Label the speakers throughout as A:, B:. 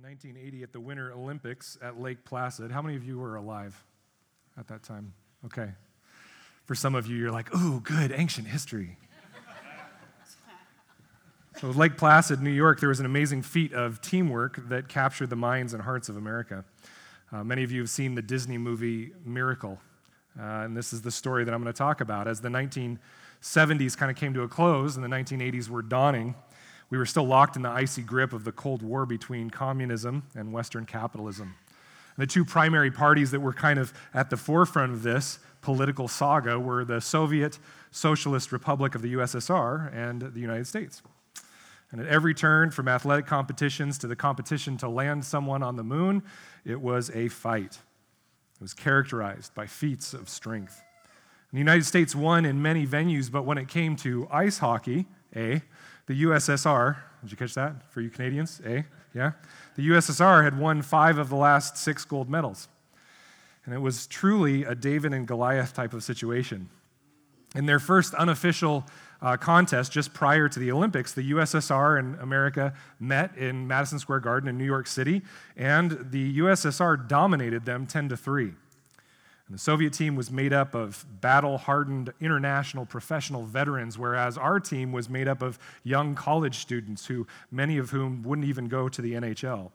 A: in 1980 at the Winter Olympics at Lake Placid. How many of you were alive at that time? Okay. For some of you, you're like, ooh, good, ancient history. so, Lake Placid, New York, there was an amazing feat of teamwork that captured the minds and hearts of America. Uh, many of you have seen the Disney movie Miracle, uh, and this is the story that I'm going to talk about. As the 1970s kind of came to a close and the 1980s were dawning, we were still locked in the icy grip of the Cold War between communism and Western capitalism. And the two primary parties that were kind of at the forefront of this political saga were the Soviet Socialist Republic of the USSR and the United States. And at every turn, from athletic competitions to the competition to land someone on the moon, it was a fight. It was characterized by feats of strength. And the United States won in many venues, but when it came to ice hockey, A, the USSR, did you catch that for you Canadians? Eh? Yeah? The USSR had won five of the last six gold medals. And it was truly a David and Goliath type of situation. In their first unofficial uh, contest just prior to the Olympics, the USSR and America met in Madison Square Garden in New York City, and the USSR dominated them 10 to 3. And the Soviet team was made up of battle hardened international professional veterans, whereas our team was made up of young college students, who, many of whom wouldn't even go to the NHL.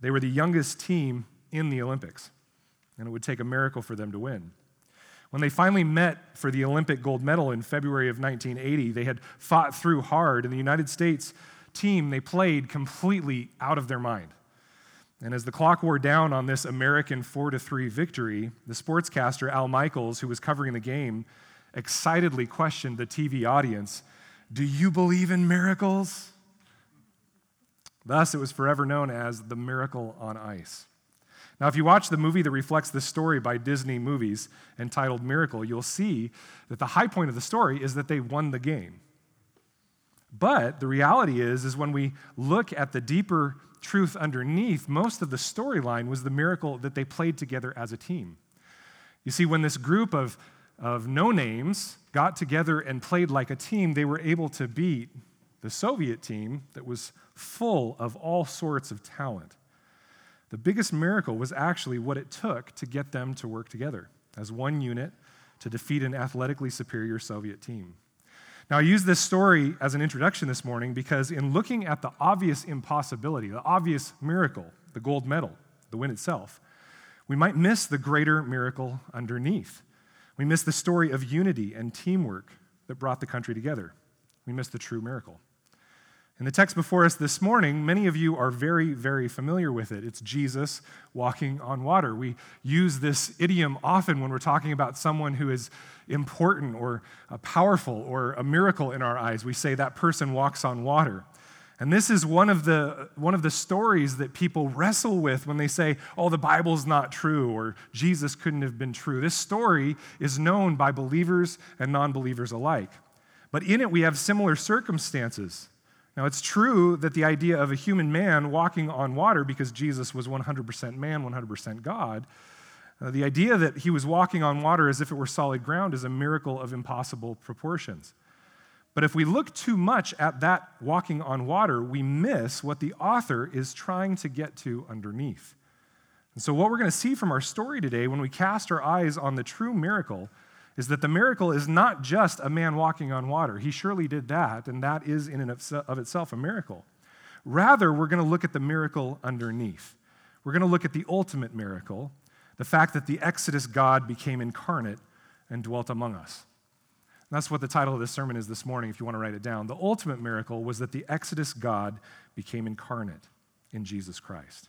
A: They were the youngest team in the Olympics, and it would take a miracle for them to win. When they finally met for the Olympic gold medal in February of 1980, they had fought through hard, and the United States team, they played completely out of their mind. And as the clock wore down on this American 4 to 3 victory, the sportscaster Al Michaels, who was covering the game, excitedly questioned the TV audience Do you believe in miracles? Thus, it was forever known as the miracle on ice. Now, if you watch the movie that reflects this story by Disney Movies entitled Miracle, you'll see that the high point of the story is that they won the game. But the reality is, is when we look at the deeper truth underneath, most of the storyline was the miracle that they played together as a team. You see, when this group of, of no names got together and played like a team, they were able to beat the Soviet team that was full of all sorts of talent. The biggest miracle was actually what it took to get them to work together as one unit to defeat an athletically superior Soviet team. Now, I use this story as an introduction this morning because, in looking at the obvious impossibility, the obvious miracle, the gold medal, the win itself, we might miss the greater miracle underneath. We miss the story of unity and teamwork that brought the country together. We miss the true miracle. In the text before us this morning, many of you are very, very familiar with it. It's Jesus walking on water. We use this idiom often when we're talking about someone who is important or uh, powerful or a miracle in our eyes. We say that person walks on water. And this is one of the one of the stories that people wrestle with when they say, "Oh, the Bible's not true," or "Jesus couldn't have been true." This story is known by believers and non-believers alike. But in it we have similar circumstances. Now, it's true that the idea of a human man walking on water, because Jesus was 100% man, 100% God, uh, the idea that he was walking on water as if it were solid ground is a miracle of impossible proportions. But if we look too much at that walking on water, we miss what the author is trying to get to underneath. And so, what we're going to see from our story today when we cast our eyes on the true miracle is that the miracle is not just a man walking on water. He surely did that, and that is in and of itself a miracle. Rather, we're going to look at the miracle underneath. We're going to look at the ultimate miracle, the fact that the Exodus God became incarnate and dwelt among us. And that's what the title of this sermon is this morning, if you want to write it down. The ultimate miracle was that the Exodus God became incarnate in Jesus Christ.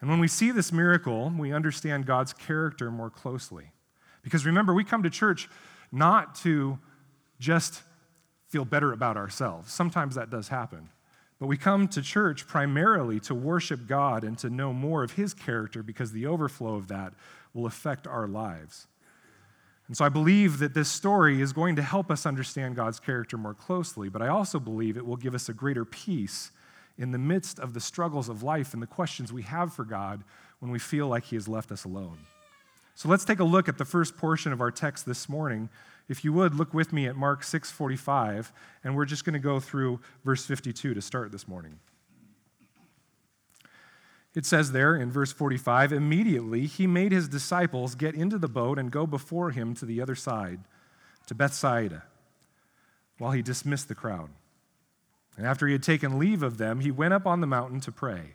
A: And when we see this miracle, we understand God's character more closely. Because remember, we come to church not to just feel better about ourselves. Sometimes that does happen. But we come to church primarily to worship God and to know more of His character because the overflow of that will affect our lives. And so I believe that this story is going to help us understand God's character more closely, but I also believe it will give us a greater peace in the midst of the struggles of life and the questions we have for God when we feel like He has left us alone. So let's take a look at the first portion of our text this morning. If you would, look with me at Mark 6:45, and we're just going to go through verse 52 to start this morning. It says there in verse 45 immediately he made his disciples get into the boat and go before him to the other side, to Bethsaida, while he dismissed the crowd. And after he had taken leave of them, he went up on the mountain to pray.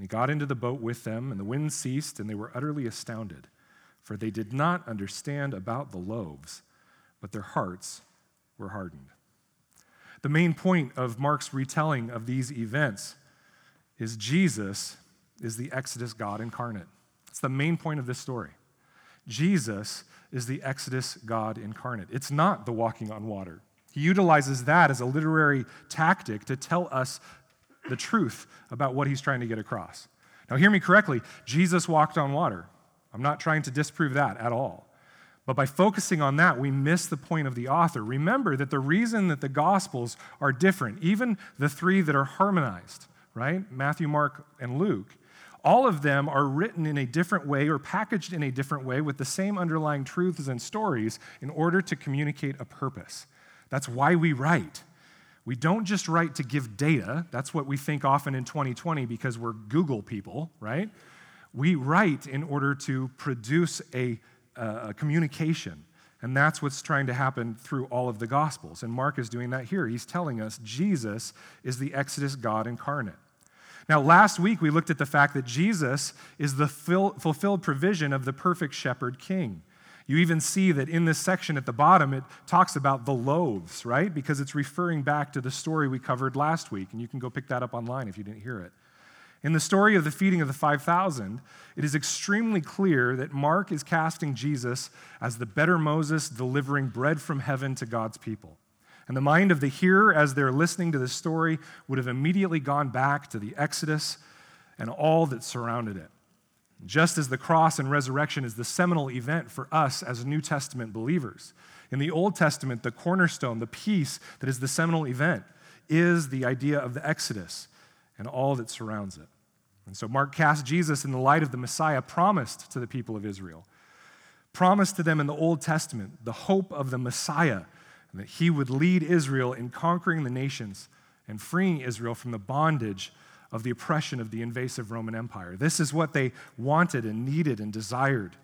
A: And he got into the boat with them, and the wind ceased, and they were utterly astounded, for they did not understand about the loaves, but their hearts were hardened. The main point of Mark's retelling of these events is Jesus is the Exodus God incarnate. It's the main point of this story. Jesus is the Exodus God incarnate. It's not the walking on water. He utilizes that as a literary tactic to tell us the truth about what he's trying to get across. Now, hear me correctly Jesus walked on water. I'm not trying to disprove that at all. But by focusing on that, we miss the point of the author. Remember that the reason that the Gospels are different, even the three that are harmonized, right? Matthew, Mark, and Luke, all of them are written in a different way or packaged in a different way with the same underlying truths and stories in order to communicate a purpose. That's why we write. We don't just write to give data. That's what we think often in 2020 because we're Google people, right? We write in order to produce a, uh, a communication. And that's what's trying to happen through all of the Gospels. And Mark is doing that here. He's telling us Jesus is the Exodus God incarnate. Now, last week we looked at the fact that Jesus is the fulfilled provision of the perfect shepherd king. You even see that in this section at the bottom, it talks about the loaves, right? Because it's referring back to the story we covered last week, and you can go pick that up online if you didn't hear it. In the story of the feeding of the 5,000, it is extremely clear that Mark is casting Jesus as the better Moses delivering bread from heaven to God's people. And the mind of the hearer, as they're listening to this story, would have immediately gone back to the Exodus and all that surrounded it. Just as the cross and resurrection is the seminal event for us as New Testament believers. In the Old Testament, the cornerstone, the piece that is the seminal event, is the idea of the Exodus and all that surrounds it. And so Mark cast Jesus in the light of the Messiah promised to the people of Israel, promised to them in the Old Testament, the hope of the Messiah and that he would lead Israel in conquering the nations and freeing Israel from the bondage of the oppression of the invasive Roman Empire. This is what they wanted and needed and desired.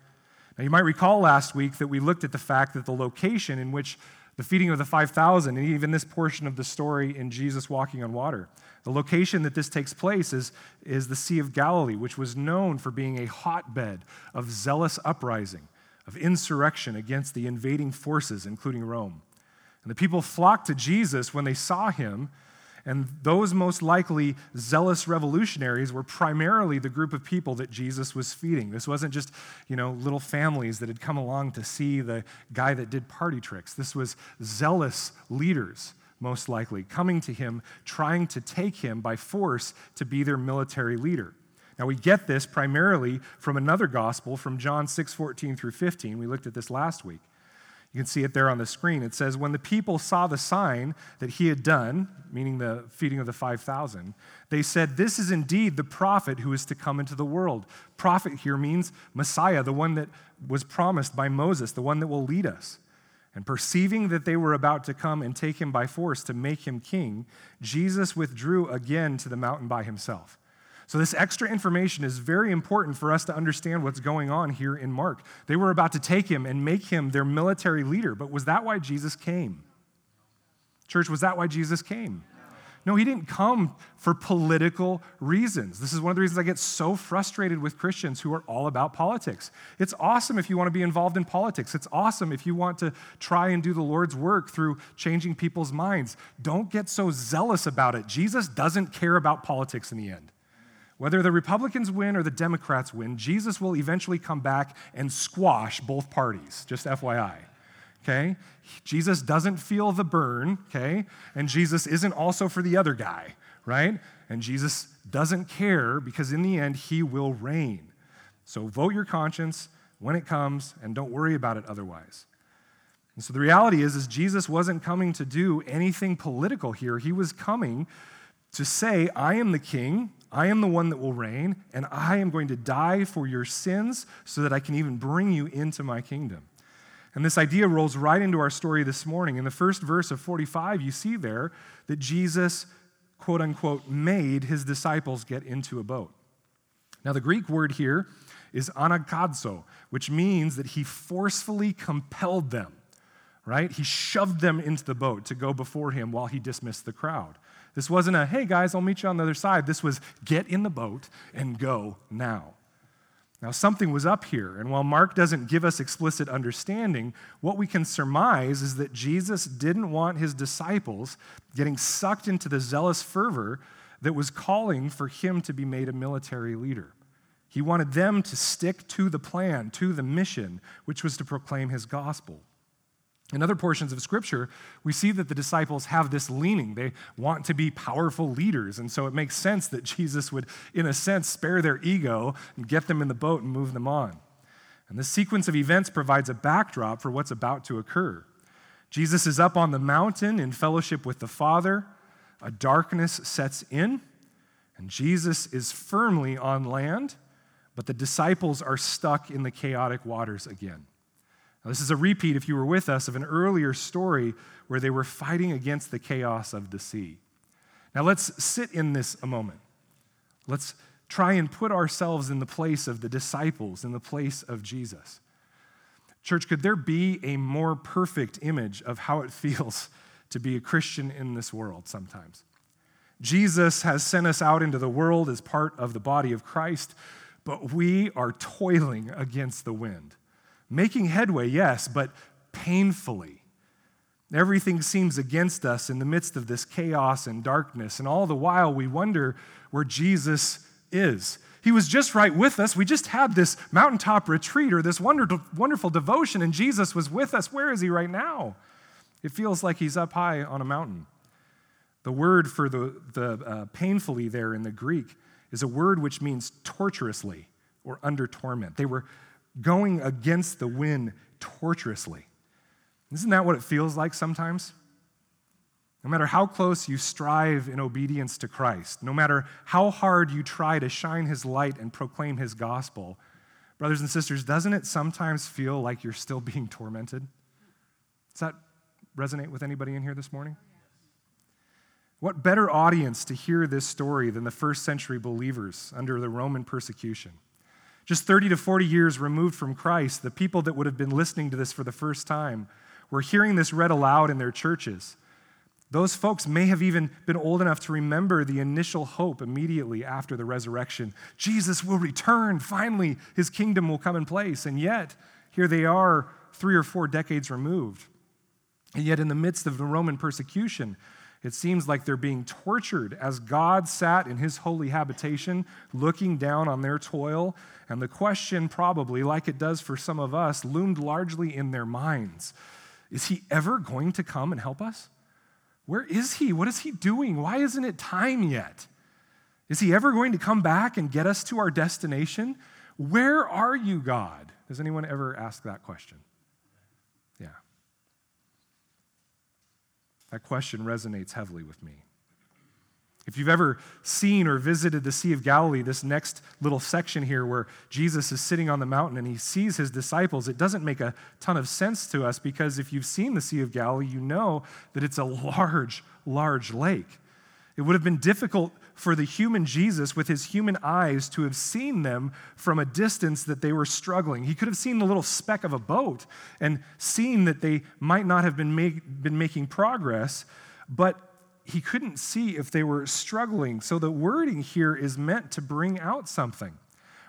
A: Now, you might recall last week that we looked at the fact that the location in which the feeding of the 5,000, and even this portion of the story in Jesus walking on water, the location that this takes place is, is the Sea of Galilee, which was known for being a hotbed of zealous uprising, of insurrection against the invading forces, including Rome. And the people flocked to Jesus when they saw him. And those most likely zealous revolutionaries were primarily the group of people that Jesus was feeding. This wasn't just, you know, little families that had come along to see the guy that did party tricks. This was zealous leaders, most likely, coming to him, trying to take him by force to be their military leader. Now we get this primarily from another gospel from John 6, 14 through 15. We looked at this last week. You can see it there on the screen. It says, When the people saw the sign that he had done, meaning the feeding of the 5,000, they said, This is indeed the prophet who is to come into the world. Prophet here means Messiah, the one that was promised by Moses, the one that will lead us. And perceiving that they were about to come and take him by force to make him king, Jesus withdrew again to the mountain by himself. So, this extra information is very important for us to understand what's going on here in Mark. They were about to take him and make him their military leader, but was that why Jesus came? Church, was that why Jesus came? No, he didn't come for political reasons. This is one of the reasons I get so frustrated with Christians who are all about politics. It's awesome if you want to be involved in politics. It's awesome if you want to try and do the Lord's work through changing people's minds. Don't get so zealous about it. Jesus doesn't care about politics in the end. Whether the Republicans win or the Democrats win, Jesus will eventually come back and squash both parties, just FYI. Okay? Jesus doesn't feel the burn, okay? And Jesus isn't also for the other guy, right? And Jesus doesn't care because in the end, he will reign. So vote your conscience when it comes and don't worry about it otherwise. And so the reality is, is Jesus wasn't coming to do anything political here. He was coming to say, I am the king, I am the one that will reign, and I am going to die for your sins so that I can even bring you into my kingdom. And this idea rolls right into our story this morning. In the first verse of 45, you see there that Jesus, quote unquote, made his disciples get into a boat. Now, the Greek word here is anagadzo, which means that he forcefully compelled them, right? He shoved them into the boat to go before him while he dismissed the crowd. This wasn't a, hey guys, I'll meet you on the other side. This was, get in the boat and go now. Now, something was up here, and while Mark doesn't give us explicit understanding, what we can surmise is that Jesus didn't want his disciples getting sucked into the zealous fervor that was calling for him to be made a military leader. He wanted them to stick to the plan, to the mission, which was to proclaim his gospel. In other portions of Scripture, we see that the disciples have this leaning. They want to be powerful leaders. And so it makes sense that Jesus would, in a sense, spare their ego and get them in the boat and move them on. And this sequence of events provides a backdrop for what's about to occur. Jesus is up on the mountain in fellowship with the Father. A darkness sets in, and Jesus is firmly on land, but the disciples are stuck in the chaotic waters again. Now, this is a repeat, if you were with us, of an earlier story where they were fighting against the chaos of the sea. Now, let's sit in this a moment. Let's try and put ourselves in the place of the disciples, in the place of Jesus. Church, could there be a more perfect image of how it feels to be a Christian in this world sometimes? Jesus has sent us out into the world as part of the body of Christ, but we are toiling against the wind. Making headway, yes, but painfully. Everything seems against us in the midst of this chaos and darkness, and all the while we wonder where Jesus is. He was just right with us. We just had this mountaintop retreat or this wonderful, wonderful devotion, and Jesus was with us. Where is he right now? It feels like he's up high on a mountain. The word for the, the uh, painfully there in the Greek is a word which means torturously or under torment. They were going against the wind torturously. Isn't that what it feels like sometimes? No matter how close you strive in obedience to Christ, no matter how hard you try to shine his light and proclaim his gospel, brothers and sisters, doesn't it sometimes feel like you're still being tormented? Does that resonate with anybody in here this morning? What better audience to hear this story than the first century believers under the Roman persecution? Just 30 to 40 years removed from Christ, the people that would have been listening to this for the first time were hearing this read aloud in their churches. Those folks may have even been old enough to remember the initial hope immediately after the resurrection. Jesus will return. Finally, his kingdom will come in place. And yet, here they are, three or four decades removed. And yet, in the midst of the Roman persecution, it seems like they're being tortured as God sat in his holy habitation looking down on their toil. And the question, probably, like it does for some of us, loomed largely in their minds Is he ever going to come and help us? Where is he? What is he doing? Why isn't it time yet? Is he ever going to come back and get us to our destination? Where are you, God? Does anyone ever ask that question? That question resonates heavily with me. If you've ever seen or visited the Sea of Galilee, this next little section here where Jesus is sitting on the mountain and he sees his disciples, it doesn't make a ton of sense to us because if you've seen the Sea of Galilee, you know that it's a large, large lake. It would have been difficult for the human Jesus with his human eyes to have seen them from a distance that they were struggling. He could have seen the little speck of a boat and seen that they might not have been, make, been making progress, but he couldn't see if they were struggling. So the wording here is meant to bring out something.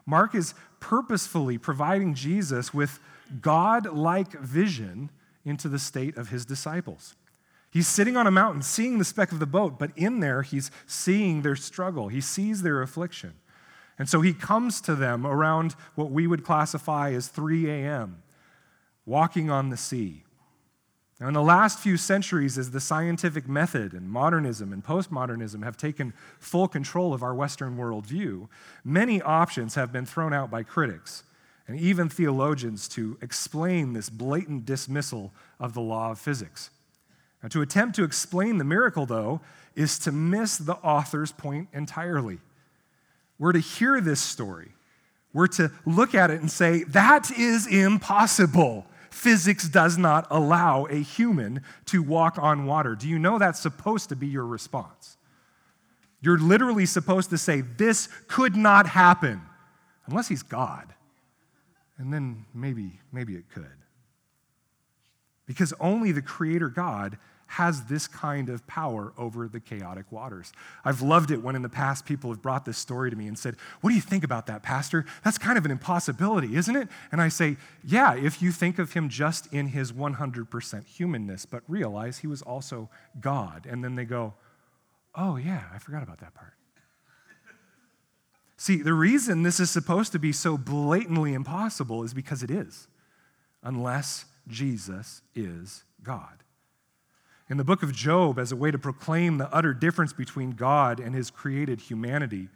A: Mark is purposefully providing Jesus with God like vision into the state of his disciples. He's sitting on a mountain, seeing the speck of the boat, but in there, he's seeing their struggle. He sees their affliction. And so he comes to them around what we would classify as 3 a.m., walking on the sea. Now, in the last few centuries, as the scientific method and modernism and postmodernism have taken full control of our Western worldview, many options have been thrown out by critics and even theologians to explain this blatant dismissal of the law of physics. Now, to attempt to explain the miracle, though, is to miss the author's point entirely. We're to hear this story, we're to look at it and say, that is impossible physics does not allow a human to walk on water. Do you know that's supposed to be your response? You're literally supposed to say, This could not happen unless he's God. And then maybe, maybe it could. Because only the Creator God has this kind of power over the chaotic waters. I've loved it when in the past people have brought this story to me and said, What do you think about that, Pastor? That's kind of an impossibility, isn't it? And I say, Yeah, if you think of him just in his 100% humanness, but realize he was also God. And then they go, Oh, yeah, I forgot about that part. See, the reason this is supposed to be so blatantly impossible is because it is, unless Jesus is God in the book of Job as a way to proclaim the utter difference between God and his created humanity.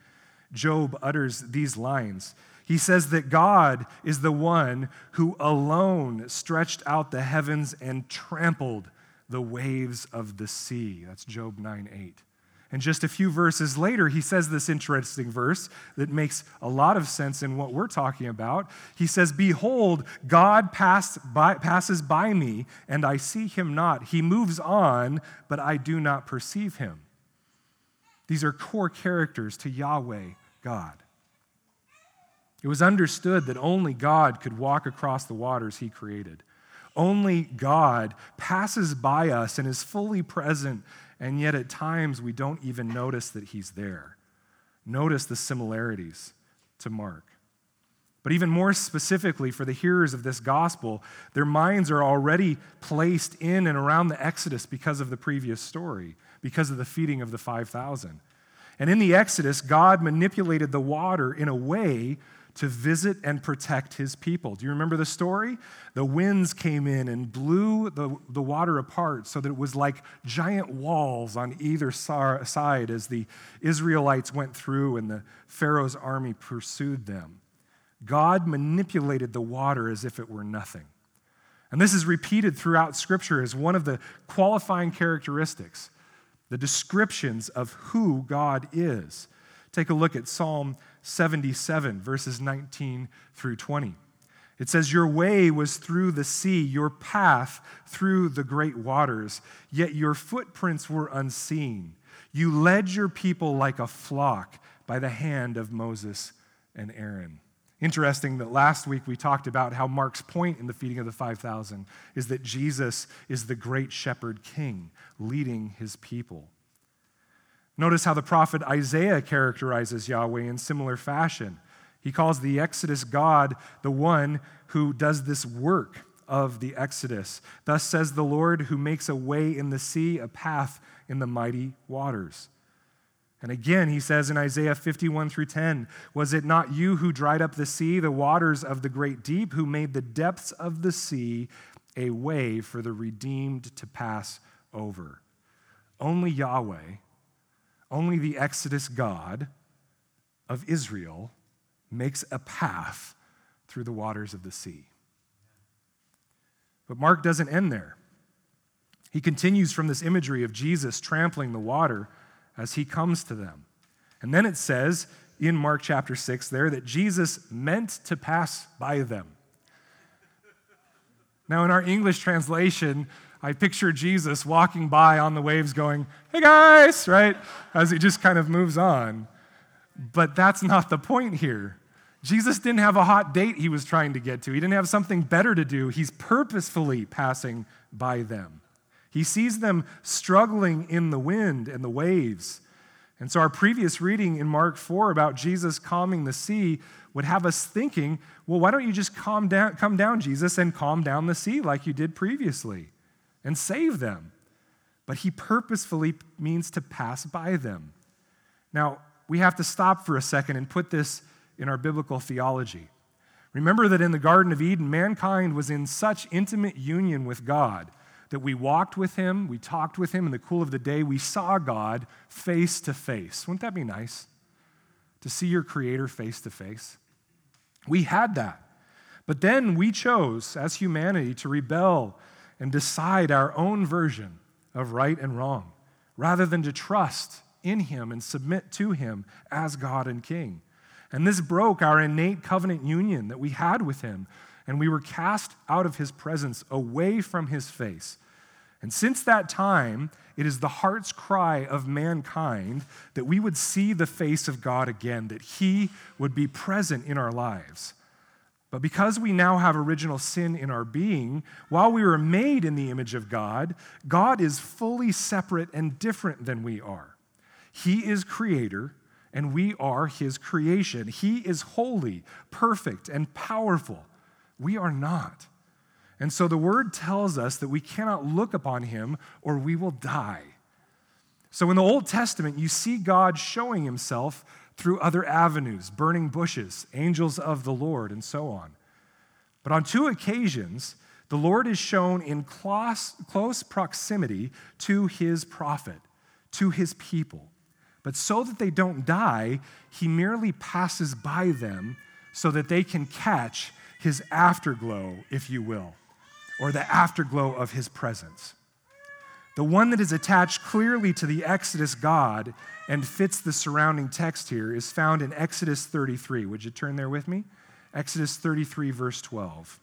A: Job utters these lines. He says that God is the one who alone stretched out the heavens and trampled the waves of the sea. That's Job 9 8. And just a few verses later, he says this interesting verse that makes a lot of sense in what we're talking about. He says, Behold, God by, passes by me, and I see him not. He moves on, but I do not perceive him. These are core characters to Yahweh, God. It was understood that only God could walk across the waters he created. Only God passes by us and is fully present and yet at times we don't even notice that he's there. Notice the similarities to Mark. But even more specifically, for the hearers of this gospel, their minds are already placed in and around the Exodus because of the previous story, because of the feeding of the 5,000. And in the Exodus, God manipulated the water in a way to visit and protect his people. Do you remember the story? The winds came in and blew the, the water apart so that it was like giant walls on either side as the Israelites went through and the Pharaoh's army pursued them. God manipulated the water as if it were nothing. And this is repeated throughout Scripture as one of the qualifying characteristics, the descriptions of who God is. Take a look at Psalm 77, verses 19 through 20. It says, Your way was through the sea, your path through the great waters, yet your footprints were unseen. You led your people like a flock by the hand of Moses and Aaron. Interesting that last week we talked about how Mark's point in the feeding of the 5,000 is that Jesus is the great shepherd king leading his people. Notice how the prophet Isaiah characterizes Yahweh in similar fashion. He calls the Exodus God the one who does this work of the Exodus. Thus says the Lord, who makes a way in the sea, a path in the mighty waters. And again, he says in Isaiah 51 through 10, Was it not you who dried up the sea, the waters of the great deep, who made the depths of the sea a way for the redeemed to pass over? Only Yahweh only the Exodus God of Israel makes a path through the waters of the sea. But Mark doesn't end there. He continues from this imagery of Jesus trampling the water as he comes to them. And then it says in Mark chapter 6 there that Jesus meant to pass by them. Now, in our English translation, I picture Jesus walking by on the waves going, hey guys, right? As he just kind of moves on. But that's not the point here. Jesus didn't have a hot date he was trying to get to, he didn't have something better to do. He's purposefully passing by them. He sees them struggling in the wind and the waves. And so, our previous reading in Mark 4 about Jesus calming the sea would have us thinking, well, why don't you just calm down, come down, Jesus, and calm down the sea like you did previously? And save them. But he purposefully means to pass by them. Now, we have to stop for a second and put this in our biblical theology. Remember that in the Garden of Eden, mankind was in such intimate union with God that we walked with him, we talked with him in the cool of the day, we saw God face to face. Wouldn't that be nice? To see your Creator face to face? We had that. But then we chose, as humanity, to rebel and decide our own version of right and wrong, rather than to trust in Him and submit to Him as God and King. And this broke our innate covenant union that we had with Him, and we were cast out of His presence, away from His face. And since that time, it is the heart's cry of mankind that we would see the face of God again, that He would be present in our lives. But because we now have original sin in our being, while we were made in the image of God, God is fully separate and different than we are. He is creator, and we are his creation. He is holy, perfect, and powerful. We are not. And so the word tells us that we cannot look upon him or we will die. So in the Old Testament, you see God showing himself through other avenues, burning bushes, angels of the Lord, and so on. But on two occasions, the Lord is shown in close, close proximity to his prophet, to his people. But so that they don't die, he merely passes by them so that they can catch his afterglow, if you will, or the afterglow of his presence. The one that is attached clearly to the Exodus God and fits the surrounding text here is found in Exodus 33. Would you turn there with me? Exodus 33, verse 12.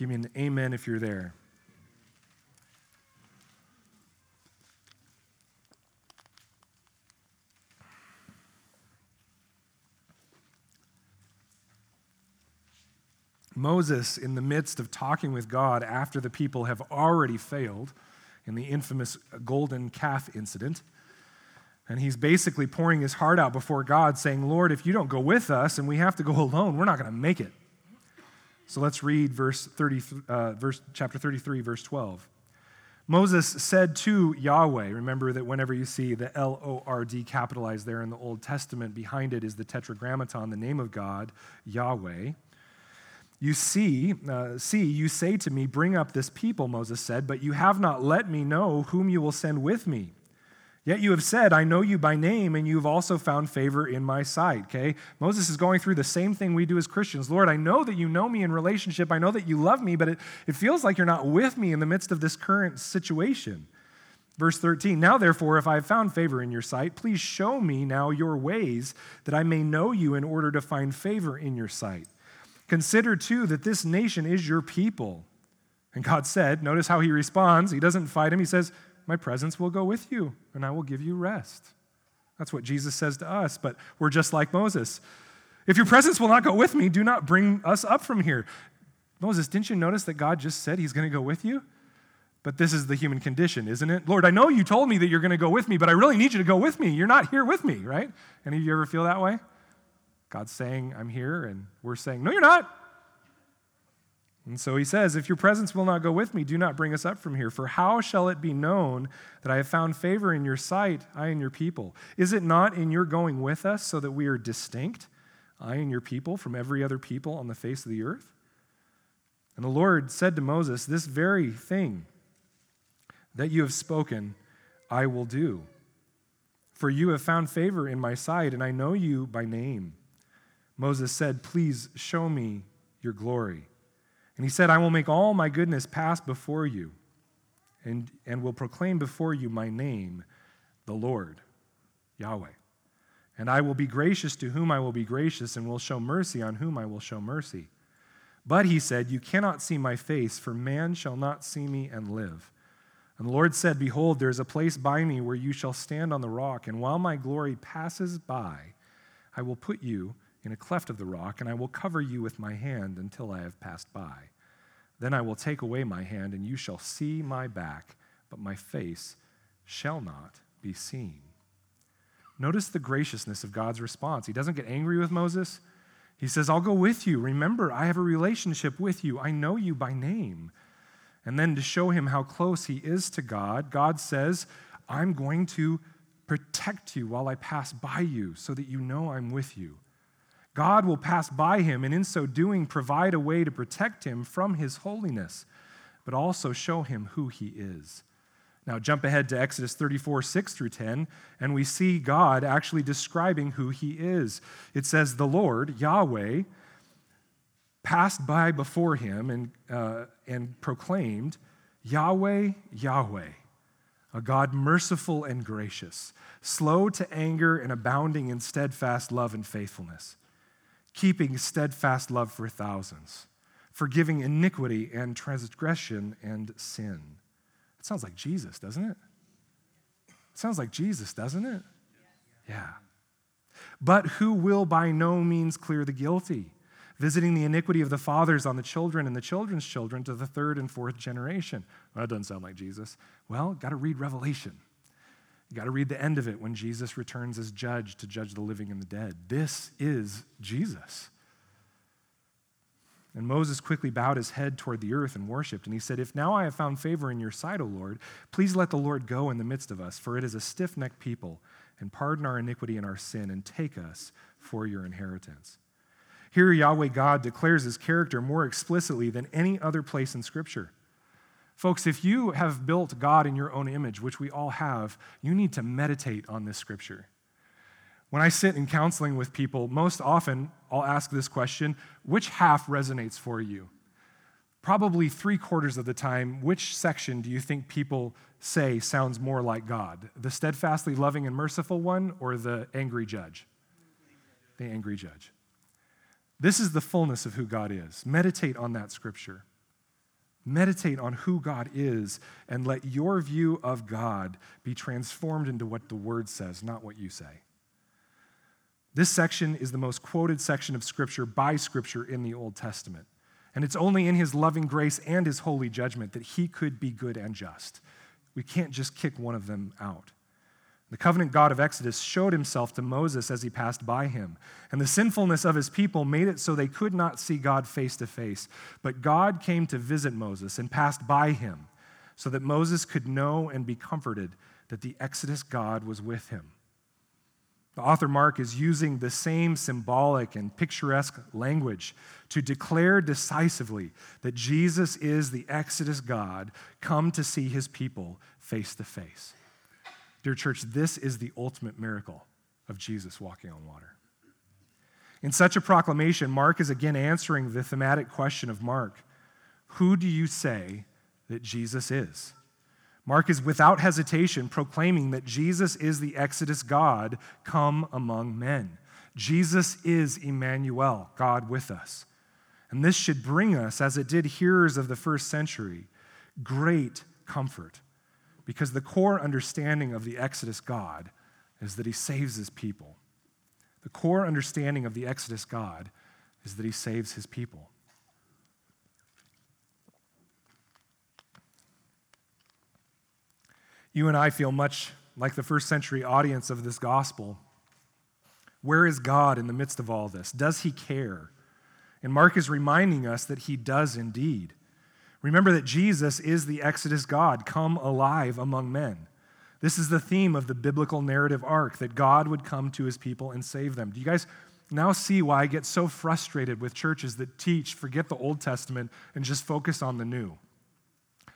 A: Give me an amen if you're there. Moses, in the midst of talking with God after the people have already failed in the infamous golden calf incident, and he's basically pouring his heart out before God, saying, Lord, if you don't go with us and we have to go alone, we're not going to make it. So let's read verse 30, uh, verse, chapter 33, verse 12. Moses said to Yahweh, remember that whenever you see the L O R D capitalized there in the Old Testament, behind it is the tetragrammaton, the name of God, Yahweh. You see, uh, see, you say to me, Bring up this people, Moses said, but you have not let me know whom you will send with me. Yet you have said, I know you by name, and you have also found favor in my sight. Okay? Moses is going through the same thing we do as Christians. Lord, I know that you know me in relationship. I know that you love me, but it, it feels like you're not with me in the midst of this current situation. Verse 13 Now, therefore, if I have found favor in your sight, please show me now your ways, that I may know you in order to find favor in your sight. Consider too that this nation is your people. And God said, notice how he responds. He doesn't fight him. He says, My presence will go with you, and I will give you rest. That's what Jesus says to us, but we're just like Moses. If your presence will not go with me, do not bring us up from here. Moses, didn't you notice that God just said he's going to go with you? But this is the human condition, isn't it? Lord, I know you told me that you're going to go with me, but I really need you to go with me. You're not here with me, right? Any of you ever feel that way? God's saying, I'm here, and we're saying, No, you're not. And so he says, If your presence will not go with me, do not bring us up from here. For how shall it be known that I have found favor in your sight, I and your people? Is it not in your going with us so that we are distinct, I and your people, from every other people on the face of the earth? And the Lord said to Moses, This very thing that you have spoken, I will do. For you have found favor in my sight, and I know you by name. Moses said, Please show me your glory. And he said, I will make all my goodness pass before you, and, and will proclaim before you my name, the Lord, Yahweh. And I will be gracious to whom I will be gracious, and will show mercy on whom I will show mercy. But he said, You cannot see my face, for man shall not see me and live. And the Lord said, Behold, there is a place by me where you shall stand on the rock, and while my glory passes by, I will put you in a cleft of the rock, and I will cover you with my hand until I have passed by. Then I will take away my hand, and you shall see my back, but my face shall not be seen. Notice the graciousness of God's response. He doesn't get angry with Moses. He says, I'll go with you. Remember, I have a relationship with you. I know you by name. And then to show him how close he is to God, God says, I'm going to protect you while I pass by you so that you know I'm with you. God will pass by him, and in so doing, provide a way to protect him from his holiness, but also show him who he is. Now, jump ahead to Exodus 34, 6 through 10, and we see God actually describing who he is. It says, The Lord, Yahweh, passed by before him and, uh, and proclaimed, Yahweh, Yahweh, a God merciful and gracious, slow to anger and abounding in steadfast love and faithfulness, keeping steadfast love for thousands, forgiving iniquity and transgression and sin it sounds like Jesus, doesn't it? It sounds like Jesus, doesn't it? Yeah. But who will by no means clear the guilty, visiting the iniquity of the fathers on the children and the children's children to the third and fourth generation? Well, that doesn't sound like Jesus. Well, got to read Revelation. You got to read the end of it when Jesus returns as judge to judge the living and the dead. This is Jesus. And Moses quickly bowed his head toward the earth and worshiped. And he said, If now I have found favor in your sight, O Lord, please let the Lord go in the midst of us, for it is a stiff necked people, and pardon our iniquity and our sin, and take us for your inheritance. Here, Yahweh God declares his character more explicitly than any other place in Scripture. Folks, if you have built God in your own image, which we all have, you need to meditate on this Scripture. When I sit in counseling with people, most often I'll ask this question which half resonates for you? Probably three quarters of the time, which section do you think people say sounds more like God? The steadfastly loving and merciful one or the angry judge? The angry judge. This is the fullness of who God is. Meditate on that scripture. Meditate on who God is and let your view of God be transformed into what the word says, not what you say. This section is the most quoted section of Scripture by Scripture in the Old Testament. And it's only in his loving grace and his holy judgment that he could be good and just. We can't just kick one of them out. The covenant God of Exodus showed himself to Moses as he passed by him. And the sinfulness of his people made it so they could not see God face to face. But God came to visit Moses and passed by him so that Moses could know and be comforted that the Exodus God was with him. The author Mark is using the same symbolic and picturesque language to declare decisively that Jesus is the Exodus God come to see his people face to face. Dear church, this is the ultimate miracle of Jesus walking on water. In such a proclamation, Mark is again answering the thematic question of Mark Who do you say that Jesus is? Mark is without hesitation proclaiming that Jesus is the Exodus God come among men. Jesus is Emmanuel, God with us. And this should bring us, as it did hearers of the first century, great comfort because the core understanding of the Exodus God is that he saves his people. The core understanding of the Exodus God is that he saves his people. You and I feel much like the first century audience of this gospel. Where is God in the midst of all this? Does he care? And Mark is reminding us that he does indeed. Remember that Jesus is the Exodus God, come alive among men. This is the theme of the biblical narrative arc that God would come to his people and save them. Do you guys now see why I get so frustrated with churches that teach, forget the Old Testament, and just focus on the new?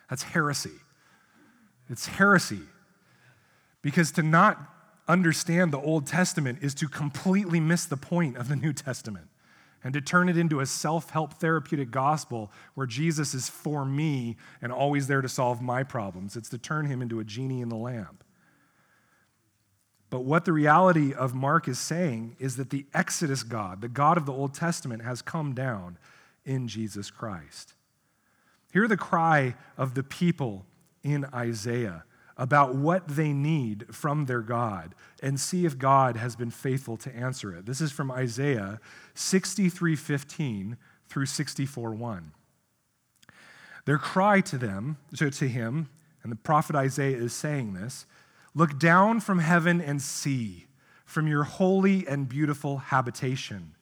A: That's heresy. It's heresy. Because to not understand the Old Testament is to completely miss the point of the New Testament and to turn it into a self help therapeutic gospel where Jesus is for me and always there to solve my problems. It's to turn him into a genie in the lamp. But what the reality of Mark is saying is that the Exodus God, the God of the Old Testament, has come down in Jesus Christ. Hear the cry of the people in Isaiah about what they need from their God and see if God has been faithful to answer it. This is from Isaiah 63:15 through 64:1. Their cry to them, to, to him, and the prophet Isaiah is saying this, look down from heaven and see from your holy and beautiful habitation.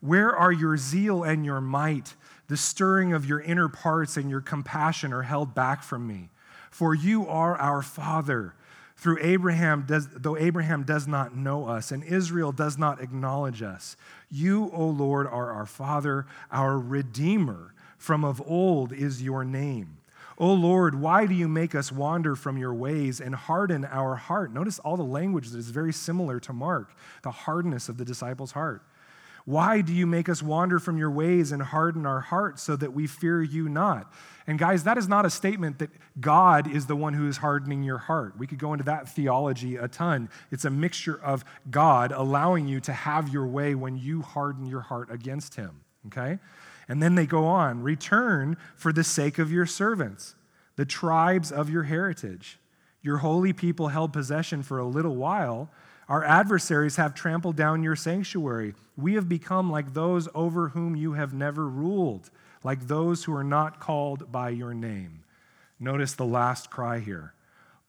A: Where are your zeal and your might? The stirring of your inner parts and your compassion are held back from me. For you are our Father. Through Abraham, does, though Abraham does not know us and Israel does not acknowledge us, you, O Lord, are our Father, our Redeemer. From of old is your name. O Lord, why do you make us wander from your ways and harden our heart? Notice all the language that is very similar to Mark, the hardness of the disciples' heart. Why do you make us wander from your ways and harden our hearts so that we fear you not? And guys, that is not a statement that God is the one who is hardening your heart. We could go into that theology a ton. It's a mixture of God allowing you to have your way when you harden your heart against him, okay? And then they go on return for the sake of your servants, the tribes of your heritage. Your holy people held possession for a little while our adversaries have trampled down your sanctuary. We have become like those over whom you have never ruled, like those who are not called by your name. Notice the last cry here.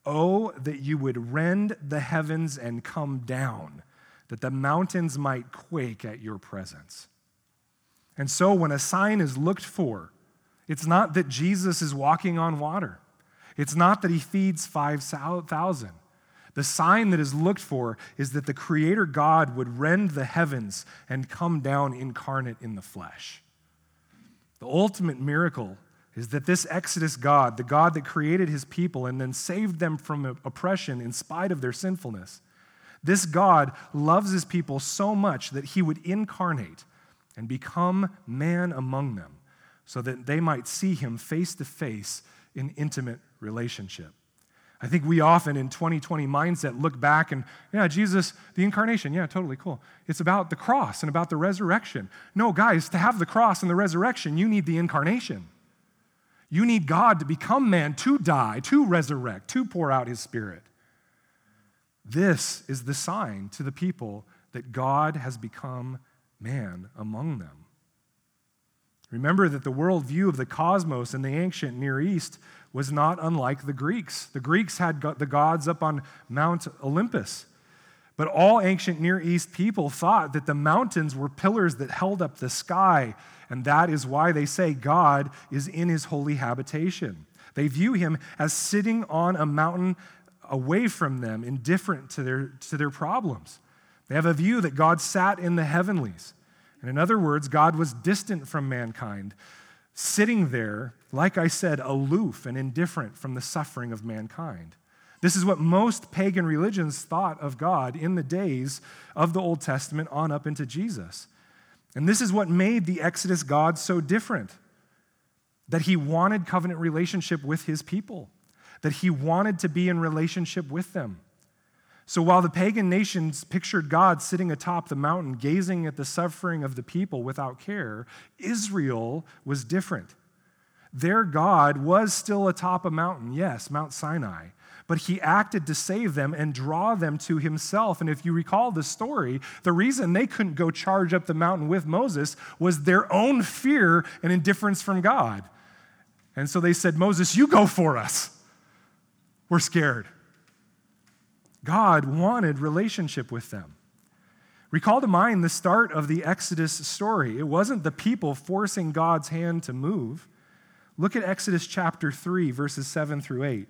A: Oh, that you would rend the heavens and come down, that the mountains might quake at your presence. And so, when a sign is looked for, it's not that Jesus is walking on water. It's not that he feeds 5,000. The sign that is looked for is that the Creator God would rend the heavens and come down incarnate in the flesh. The ultimate miracle is that this Exodus God, the God that created his people and then saved them from oppression in spite of their sinfulness, this God loves his people so much that he would incarnate and become man among them so that they might see him face to face in intimate relationship. I think we often in 2020 mindset look back and, yeah, Jesus, the incarnation, yeah, totally cool. It's about the cross and about the resurrection. No, guys, to have the cross and the resurrection, you need the incarnation. You need God to become man, to die, to resurrect, to pour out his spirit. This is the sign to the people that God has become man among them. Remember that the worldview of the cosmos in the ancient Near East was not unlike the Greeks. The Greeks had the gods up on Mount Olympus. But all ancient Near East people thought that the mountains were pillars that held up the sky, and that is why they say God is in his holy habitation. They view him as sitting on a mountain away from them, indifferent to their, to their problems. They have a view that God sat in the heavenlies. And in other words, God was distant from mankind, sitting there, like I said, aloof and indifferent from the suffering of mankind. This is what most pagan religions thought of God in the days of the Old Testament on up into Jesus. And this is what made the Exodus God so different that he wanted covenant relationship with his people, that he wanted to be in relationship with them. So while the pagan nations pictured God sitting atop the mountain, gazing at the suffering of the people without care, Israel was different. Their God was still atop a mountain, yes, Mount Sinai, but he acted to save them and draw them to himself. And if you recall the story, the reason they couldn't go charge up the mountain with Moses was their own fear and indifference from God. And so they said, Moses, you go for us. We're scared. God wanted relationship with them. Recall to mind the start of the Exodus story. It wasn't the people forcing God's hand to move. Look at Exodus chapter 3, verses 7 through 8.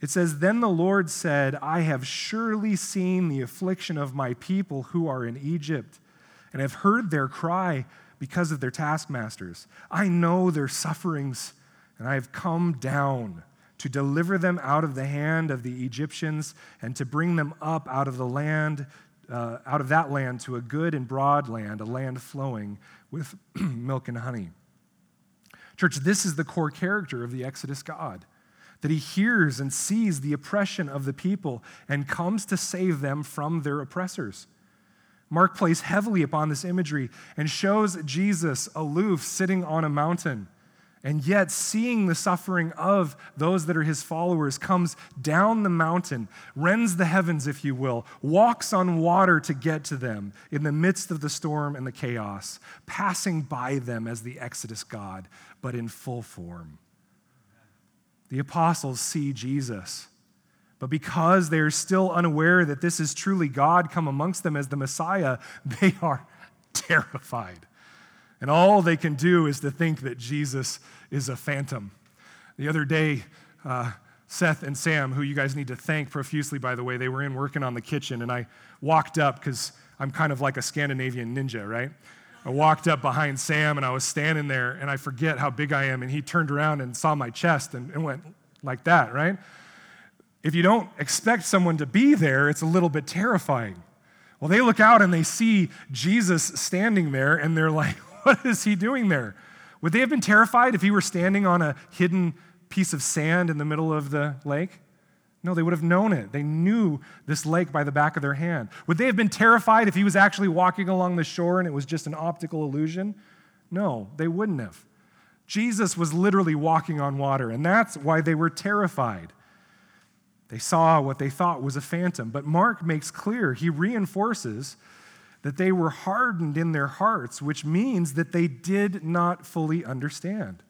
A: It says, Then the Lord said, I have surely seen the affliction of my people who are in Egypt, and have heard their cry because of their taskmasters. I know their sufferings, and I have come down to deliver them out of the hand of the Egyptians and to bring them up out of the land, uh, out of that land to a good and broad land, a land flowing with milk and honey. Church, this is the core character of the Exodus God that he hears and sees the oppression of the people and comes to save them from their oppressors. Mark plays heavily upon this imagery and shows Jesus aloof, sitting on a mountain and yet, seeing the suffering of those that are his followers, comes down the mountain, rends the heavens, if you will, walks on water to get to them in the midst of the storm and the chaos, passing by them as the Exodus God, but in full form. The apostles see Jesus, but because they are still unaware that this is truly God come amongst them as the Messiah, they are terrified. And all they can do is to think that Jesus is a phantom. The other day, uh, Seth and Sam, who you guys need to thank profusely, by the way, they were in working on the kitchen, and I walked up because I'm kind of like a Scandinavian ninja, right? I walked up behind Sam and I was standing there, and I forget how big I am, and he turned around and saw my chest and, and went like that, right? If you don't expect someone to be there, it's a little bit terrifying. Well, they look out and they see Jesus standing there, and they're like, what is he doing there? Would they have been terrified if he were standing on a hidden piece of sand in the middle of the lake? No, they would have known it. They knew this lake by the back of their hand. Would they have been terrified if he was actually walking along the shore and it was just an optical illusion? No, they wouldn't have. Jesus was literally walking on water, and that's why they were terrified. They saw what they thought was a phantom. But Mark makes clear, he reinforces that they were hardened in their hearts, which means that they did not fully understand.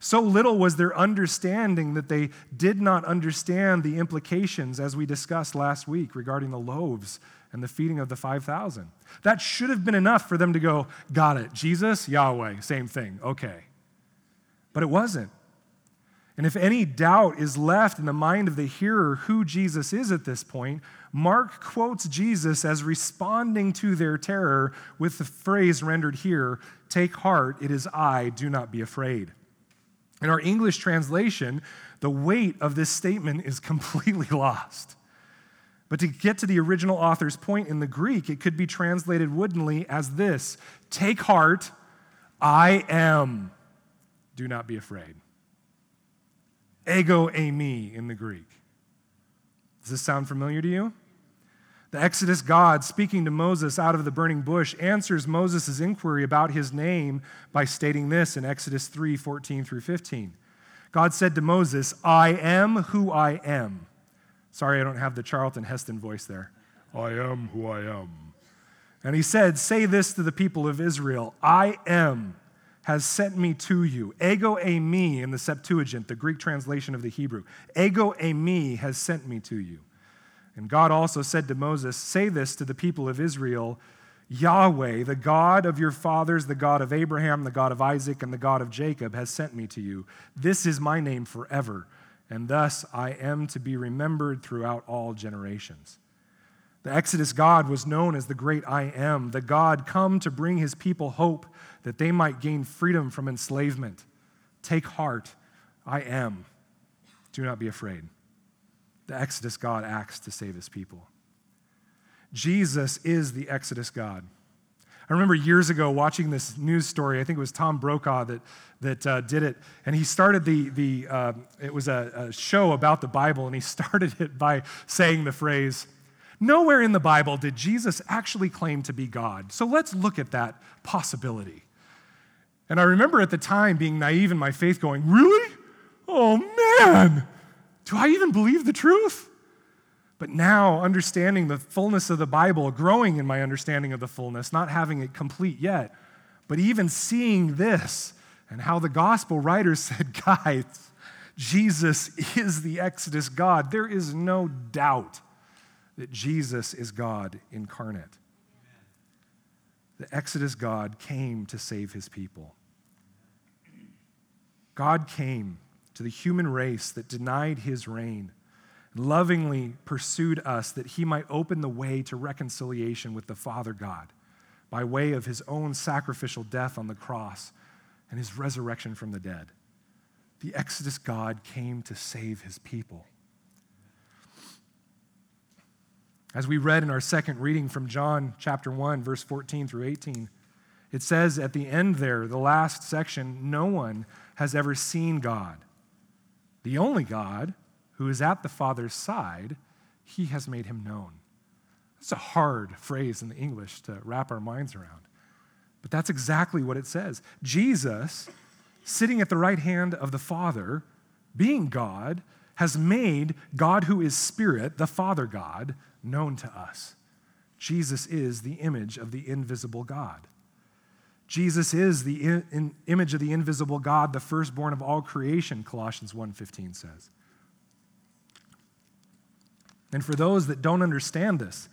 A: So little was their understanding that they did not understand the implications, as we discussed last week regarding the loaves and the feeding of the 5,000. That should have been enough for them to go, Got it. Jesus, Yahweh, same thing. Okay. But it wasn't. And if any doubt is left in the mind of the hearer who Jesus is at this point, Mark quotes Jesus as responding to their terror with the phrase rendered here Take heart, it is I, do not be afraid. In our English translation, the weight of this statement is completely lost. But to get to the original author's point in the Greek, it could be translated woodenly as this Take heart, I am, do not be afraid. Ego eimi in the Greek. Does this sound familiar to you? The Exodus God, speaking to Moses out of the burning bush, answers Moses' inquiry about his name by stating this in Exodus 3 14 through 15. God said to Moses, I am who I am. Sorry, I don't have the Charlton Heston voice there. I am who I am. And he said, Say this to the people of Israel I am has sent me to you. Ego eimi in the Septuagint, the Greek translation of the Hebrew. Ego eimi has sent me to you. And God also said to Moses, Say this to the people of Israel Yahweh, the God of your fathers, the God of Abraham, the God of Isaac, and the God of Jacob, has sent me to you. This is my name forever, and thus I am to be remembered throughout all generations. The Exodus God was known as the great I am, the God come to bring his people hope that they might gain freedom from enslavement. Take heart, I am. Do not be afraid the Exodus God acts to save his people. Jesus is the Exodus God. I remember years ago watching this news story. I think it was Tom Brokaw that, that uh, did it. And he started the, the uh, it was a, a show about the Bible, and he started it by saying the phrase, Nowhere in the Bible did Jesus actually claim to be God. So let's look at that possibility. And I remember at the time being naive in my faith, going, Really? Oh man, do I even believe the truth? But now, understanding the fullness of the Bible, growing in my understanding of the fullness, not having it complete yet, but even seeing this and how the gospel writers said, guys, Jesus is the Exodus God. There is no doubt that Jesus is God incarnate. The Exodus God came to save his people. God came to the human race that denied his reign, lovingly pursued us that he might open the way to reconciliation with the Father God by way of his own sacrificial death on the cross and his resurrection from the dead. The Exodus God came to save his people. As we read in our second reading from John chapter 1, verse 14 through 18, it says at the end there, the last section, no one has ever seen God the only God who is at the Father's side, he has made him known. It's a hard phrase in the English to wrap our minds around. But that's exactly what it says. Jesus, sitting at the right hand of the Father, being God, has made God who is Spirit, the Father God, known to us. Jesus is the image of the invisible God. Jesus is the in, in image of the invisible God, the firstborn of all creation, Colossians 1:15 says. And for those that don't understand this,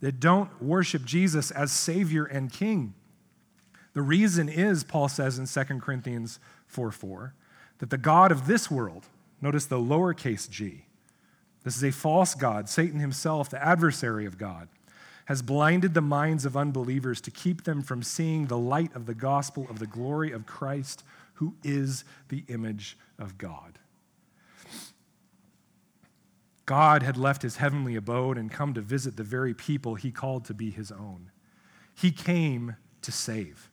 A: that don't worship Jesus as Savior and King, The reason is, Paul says in 2 Corinthians 4 4, that the God of this world, notice the lowercase g, this is a false God, Satan himself, the adversary of God, has blinded the minds of unbelievers to keep them from seeing the light of the gospel of the glory of Christ, who is the image of God. God had left his heavenly abode and come to visit the very people he called to be his own. He came to save.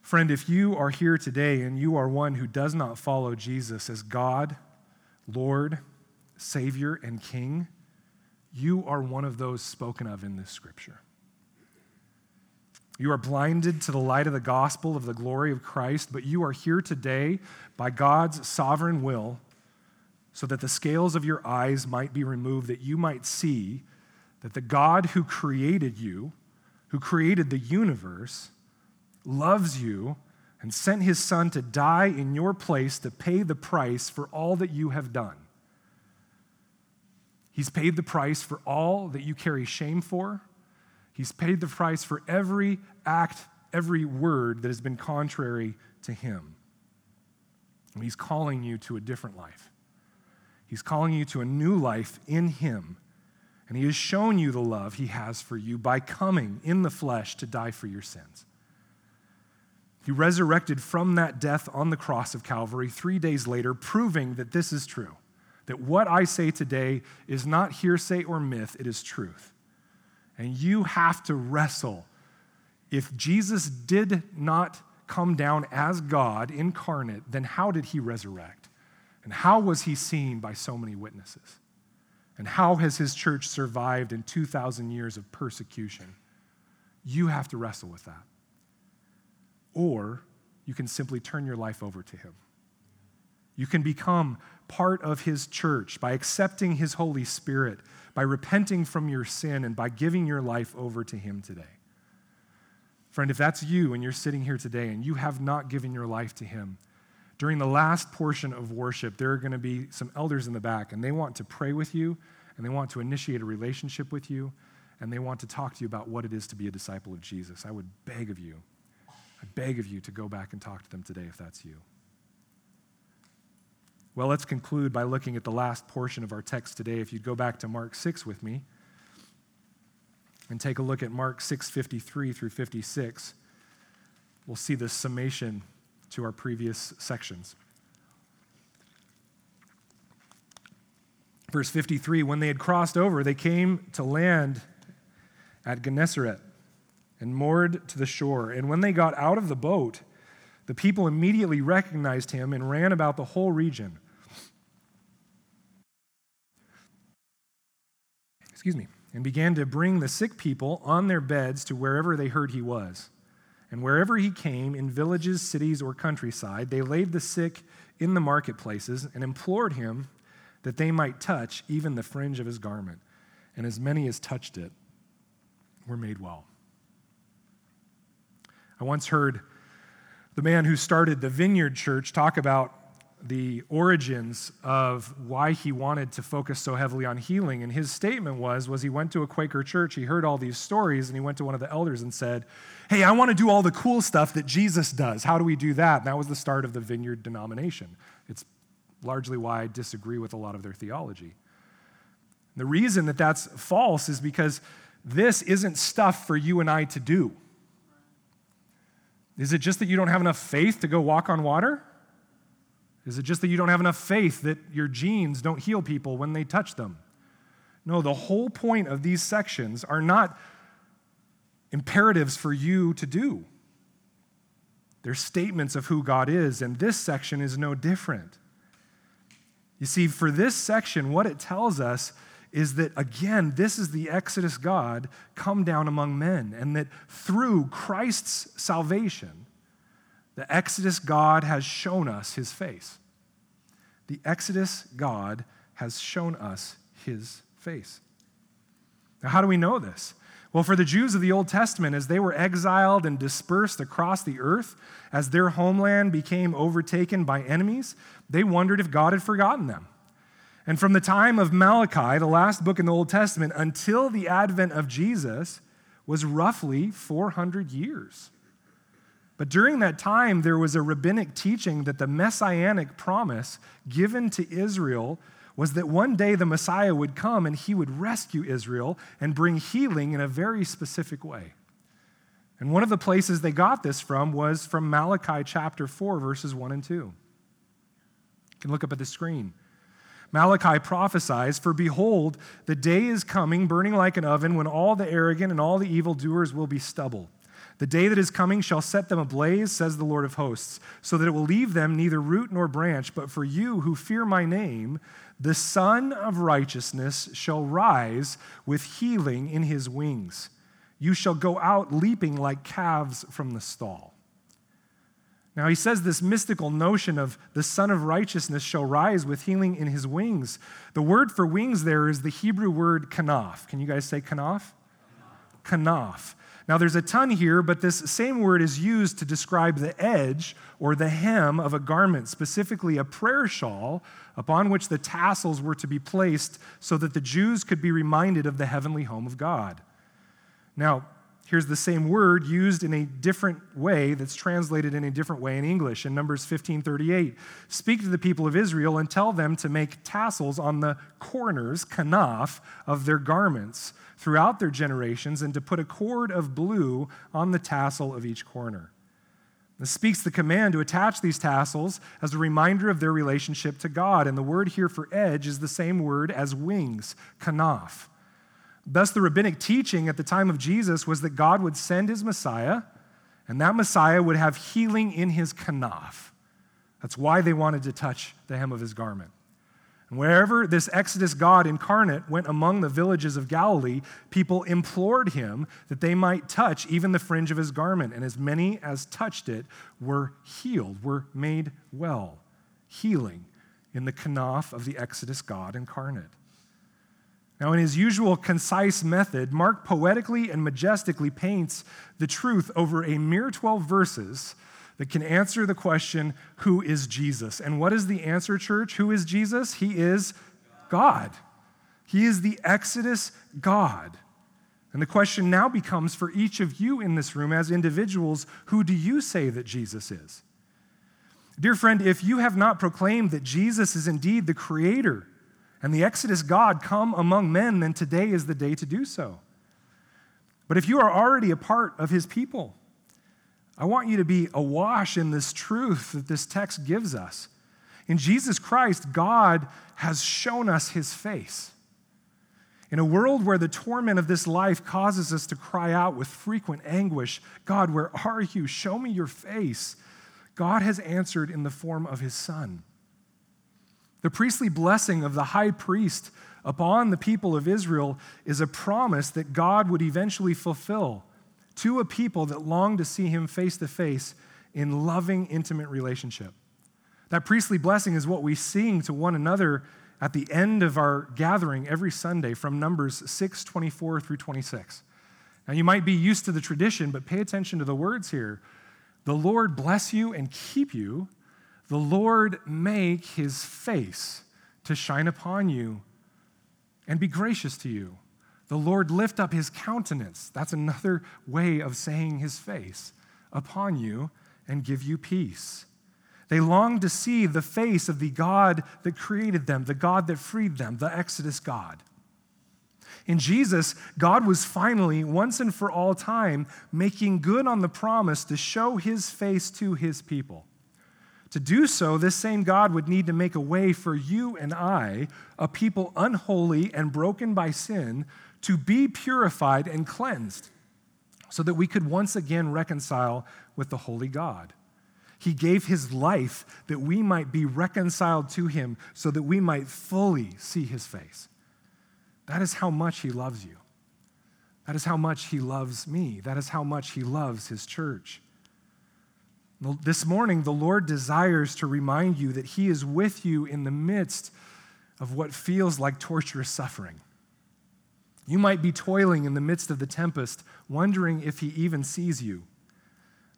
A: Friend, if you are here today and you are one who does not follow Jesus as God, Lord, Savior, and King, you are one of those spoken of in this scripture. You are blinded to the light of the gospel of the glory of Christ, but you are here today by God's sovereign will so that the scales of your eyes might be removed, that you might see that the God who created you, who created the universe, loves you and sent his son to die in your place to pay the price for all that you have done. He's paid the price for all that you carry shame for. He's paid the price for every act, every word that has been contrary to him. And he's calling you to a different life. He's calling you to a new life in him. And he has shown you the love he has for you by coming in the flesh to die for your sins. He resurrected from that death on the cross of Calvary three days later, proving that this is true. That what I say today is not hearsay or myth, it is truth. And you have to wrestle. If Jesus did not come down as God incarnate, then how did he resurrect? And how was he seen by so many witnesses? And how has his church survived in 2,000 years of persecution? You have to wrestle with that or you can simply turn your life over to Him. You can become part of His church by accepting His Holy Spirit, by repenting from your sin, and by giving your life over to Him today. Friend, if that's you and you're sitting here today and you have not given your life to Him, during the last portion of worship, there are going to be some elders in the back, and they want to pray with you, and they want to initiate a relationship with you, and they want to talk to you about what it is to be a disciple of Jesus. I would beg of you I beg of you to go back and talk to them today if that's you. Well, let's conclude by looking at the last portion of our text today. If you'd go back to Mark 6 with me and take a look at Mark 6:53 through 56, we'll see the summation to our previous sections. Verse 53 When they had crossed over, they came to land at Gennesaret and moored to the shore. And when they got out of the boat, the people immediately recognized him and ran about the whole region. Excuse me. And began to bring the sick people on their beds to wherever they heard he was. And wherever he came, in villages, cities, or countryside, they laid the sick in the marketplaces and implored him that they might touch even the fringe of his garment. And as many as touched it were made well. I once heard the man who started the Vineyard Church talk about the origins of why he wanted to focus so heavily on healing and his statement was was he went to a quaker church he heard all these stories and he went to one of the elders and said hey i want to do all the cool stuff that jesus does. How do we do that? And that was the start of the vineyard denomination. It's largely why i disagree with a lot of their theology. The reason that that's false is because this isn't stuff for you and i to do is it just that you don't have enough faith to go walk on water? Is it just that you don't have enough faith that your jeans don't heal people when they touch them? No, the whole point of these sections are not imperatives for you to do. They're statements of who God is, and this section is no different. You see, for this section, what it tells us is that, again, this is the Exodus God come down among men, and that through Christ's salvation, the Exodus God has shown us his face. The Exodus God has shown us his face. Now, how do we know this? Well, for the Jews of the Old Testament, as they were exiled and dispersed across the earth, as their homeland became overtaken by enemies, they wondered if God had forgotten them. And from the time of Malachi, the last book in the Old Testament, until the advent of Jesus, was roughly 400 years. But during that time, there was a rabbinic teaching that the messianic promise given to Israel was that one day the Messiah would come and he would rescue Israel and bring healing in a very specific way. And one of the places they got this from was from Malachi chapter 4, verses 1 and 2. You can look up at the screen. Malachi prophesies, For behold, the day is coming, burning like an oven, when all the arrogant and all the evildoers will be stubble. The day that is coming shall set them ablaze, says the Lord of hosts, so that it will leave them neither root nor branch. But for you who fear my name, the Sun of righteousness shall rise with healing in his wings. You shall go out leaping like calves from the stall. Now, he says this mystical notion of the Sun of Righteousness shall rise with healing in his wings. The word for wings there is the Hebrew word kanaf. Can you guys say kanaf? Kanaf. Now, there's a ton here, but this same word is used to describe the edge or the hem of a garment, specifically a prayer shawl, upon which the tassels were to be placed so that the Jews could be reminded of the heavenly home of God. Now, here's the same word used in a different way that's translated in a different way in English. In Numbers 15:38, speak to the people of Israel and tell them to make tassels on the corners, kanaf, of their garments throughout their generations and to put a cord of blue on the tassel of each corner. This speaks the command to attach these tassels as a reminder of their relationship to God. And the word here for edge is the same word as wings, kanaf. Thus, the rabbinic teaching at the time of Jesus was that God would send his Messiah, and that Messiah would have healing in his kanaf. That's why they wanted to touch the hem of his garment. And wherever this Exodus God incarnate went among the villages of Galilee, people implored him that they might touch even the fringe of his garment. And as many as touched it were healed, were made well. Healing in the kanaf of the Exodus God incarnate. Now, in his usual concise method, Mark poetically and majestically paints the truth over a mere 12 verses that can answer the question, Who is Jesus? And what is the answer, church? Who is Jesus? He is God. He is the Exodus God. And the question now becomes for each of you in this room as individuals who do you say that Jesus is? Dear friend, if you have not proclaimed that Jesus is indeed the Creator and the Exodus God come among men, then today is the day to do so. But if you are already a part of His people, I want you to be awash in this truth that this text gives us. In Jesus Christ, God has shown us his face. In a world where the torment of this life causes us to cry out with frequent anguish, God, where are you? Show me your face. God has answered in the form of his Son. The priestly blessing of the high priest upon the people of Israel is a promise that God would eventually fulfill to a people that long to see him face to face in loving, intimate relationship. That priestly blessing is what we sing to one another at the end of our gathering every Sunday from Numbers 6 24 through 26. Now, you might be used to the tradition, but pay attention to the words here. The Lord bless you and keep you. The Lord make his face to shine upon you and be gracious to you. The Lord lift up his countenance. That's another way of saying his face upon you and give you peace. They long to see the face of the God that created them, the God that freed them, the Exodus God. In Jesus, God was finally, once and for all time, making good on the promise to show his face to his people. To do so, this same God would need to make a way for you and I, a people unholy and broken by sin, to be purified and cleansed so that we could once again reconcile with the holy God. He gave his life that we might be reconciled to him so that we might fully see his face. That is how much he loves you. That is how much he loves me. That is how much he loves his church. This morning, the Lord desires to remind you that he is with you in the midst of what feels like torturous suffering. You might be toiling in the midst of the tempest, wondering if he even sees you.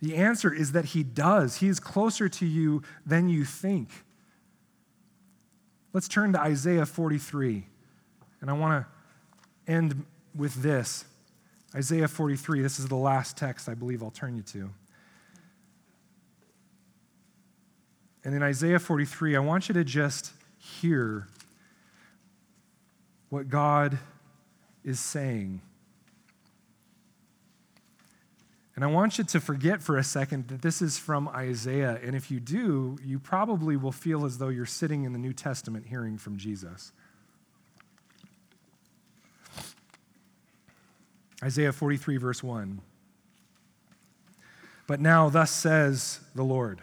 A: The answer is that he does. He is closer to you than you think. Let's turn to Isaiah 43. And I want to end with this. Isaiah 43, this is the last text I believe I'll turn you to. And in Isaiah 43, I want you to just hear what God is saying. And I want you to forget for a second that this is from Isaiah. And if you do, you probably will feel as though you're sitting in the New Testament hearing from Jesus. Isaiah 43, verse 1. But now, thus says the Lord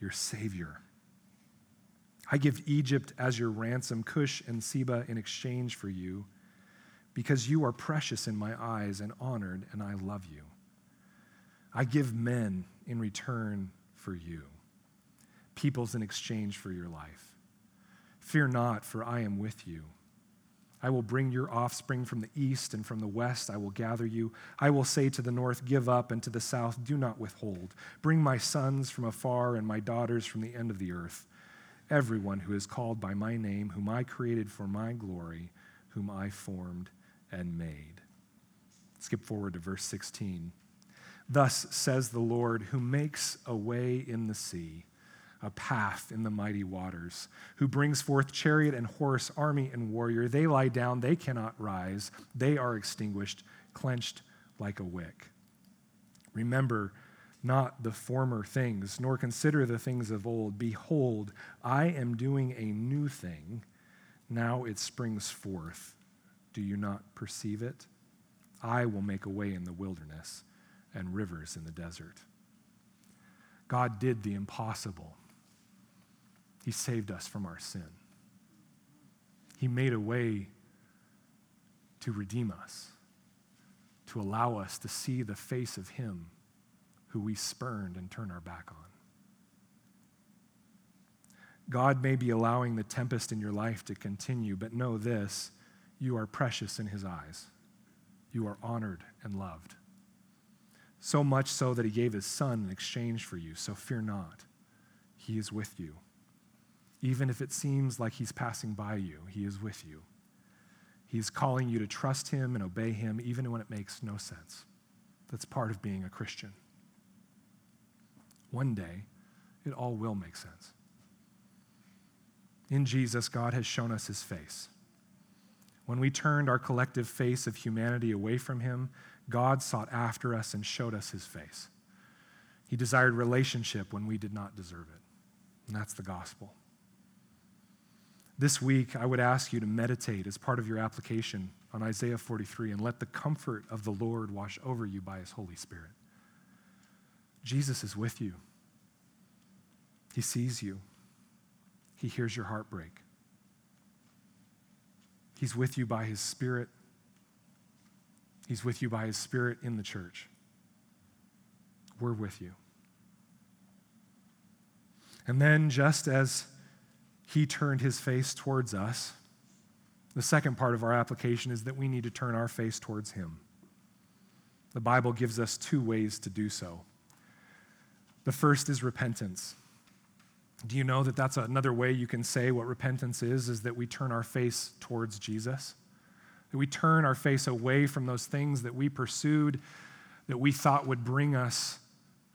A: your Savior. I give Egypt as your ransom, Cush and Seba in exchange for you, because you are precious in my eyes and honored, and I love you. I give men in return for you, peoples in exchange for your life. Fear not, for I am with you. I will bring your offspring from the east, and from the west I will gather you. I will say to the north, Give up, and to the south, Do not withhold. Bring my sons from afar and my daughters from the end of the earth. Everyone who is called by my name, whom I created for my glory, whom I formed and made. Skip forward to verse 16. Thus says the Lord, who makes a way in the sea a path in the mighty waters, who brings forth chariot and horse, army and warrior. They lie down, they cannot rise. They are extinguished, clenched like a wick. Remember not the former things, nor consider the things of old. Behold, I am doing a new thing. Now it springs forth. Do you not perceive it? I will make a way in the wilderness and rivers in the desert. God did the impossible. He saved us from our sin. He made a way to redeem us, to allow us to see the face of Him who we spurned and turned our back on. God may be allowing the tempest in your life to continue, but know this you are precious in His eyes. You are honored and loved. So much so that He gave His Son in exchange for you. So fear not, He is with you. Even if it seems like he's passing by you, he is with you. He's calling you to trust him and obey him, even when it makes no sense. That's part of being a Christian. One day, it all will make sense. In Jesus, God has shown us his face. When we turned our collective face of humanity away from him, God sought after us and showed us his face. He desired relationship when we did not deserve it. And that's the gospel. This week, I would ask you to meditate as part of your application on Isaiah 43 and let the comfort of the Lord wash over you by his Holy Spirit. Jesus is with you, he sees you, he hears your heartbreak. He's with you by his Spirit. He's with you by his Spirit in the church. We're with you. And then, just as he turned his face towards us. The second part of our application is that we need to turn our face towards him. The Bible gives us two ways to do so. The first is repentance. Do you know that that's another way you can say what repentance is is that we turn our face towards Jesus? That we turn our face away from those things that we pursued that we thought would bring us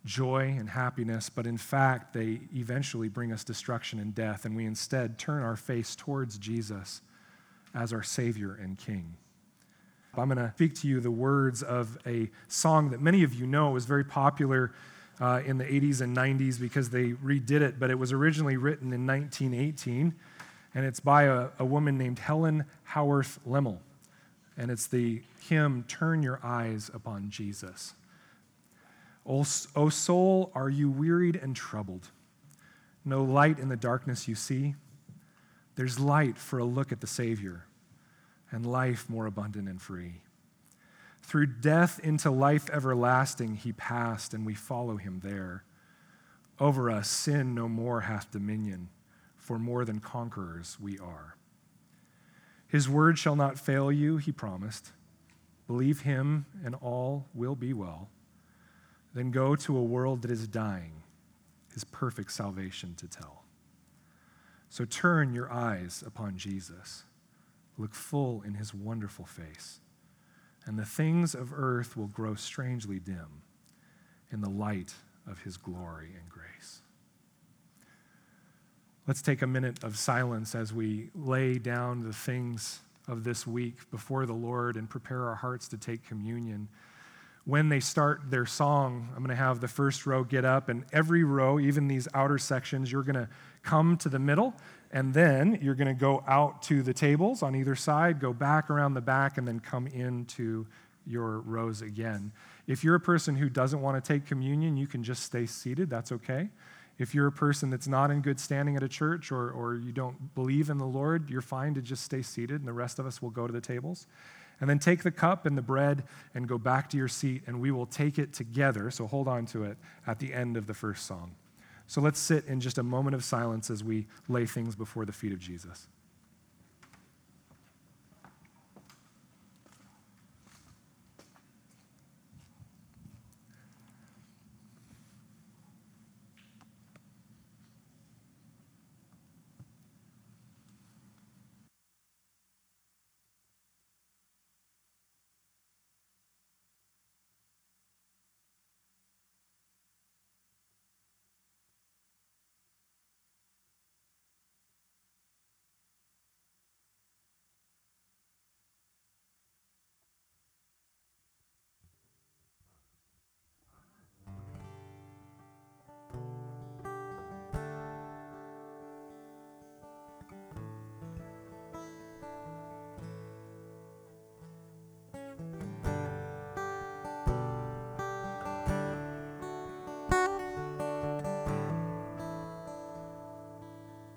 A: joy and happiness, but in fact, they eventually bring us destruction and death, and we instead turn our face towards Jesus as our Savior and King. I'm going to speak to you the words of a song that many of you know was very popular uh, in the 80s and 90s because they redid it, but it was originally written in 1918, and it's by a, a woman named Helen Howarth Lemmel. And it's the hymn, Turn Your Eyes Upon Jesus. O, soul, are you wearied and troubled? No light in the darkness you see? There's light for a look at the Savior and life more abundant and free. Through death into life everlasting he passed, and we follow him there. Over us sin no more hath dominion, for more than conquerors we are. His word shall not fail you, he promised. Believe him, and all will be well. Then go to a world that is dying, his perfect salvation to tell. So turn your eyes upon Jesus. Look full in his wonderful face, and the things of earth will grow strangely dim in the light of his glory and grace. Let's take a minute of silence as we lay down the things of this week before the Lord and prepare our hearts to take communion. When they start their song, I'm going to have the first row get up, and every row, even these outer sections, you're going to come to the middle, and then you're going to go out to the tables on either side, go back around the back, and then come into your rows again. If you're a person who doesn't want to take communion, you can just stay seated. That's okay. If you're a person that's not in good standing at a church or, or you don't believe in the Lord, you're fine to just stay seated, and the rest of us will go to the tables. And then take the cup and the bread and go back to your seat, and we will take it together. So hold on to it at the end of the first song. So let's sit in just a moment of silence as we lay things before the feet of Jesus.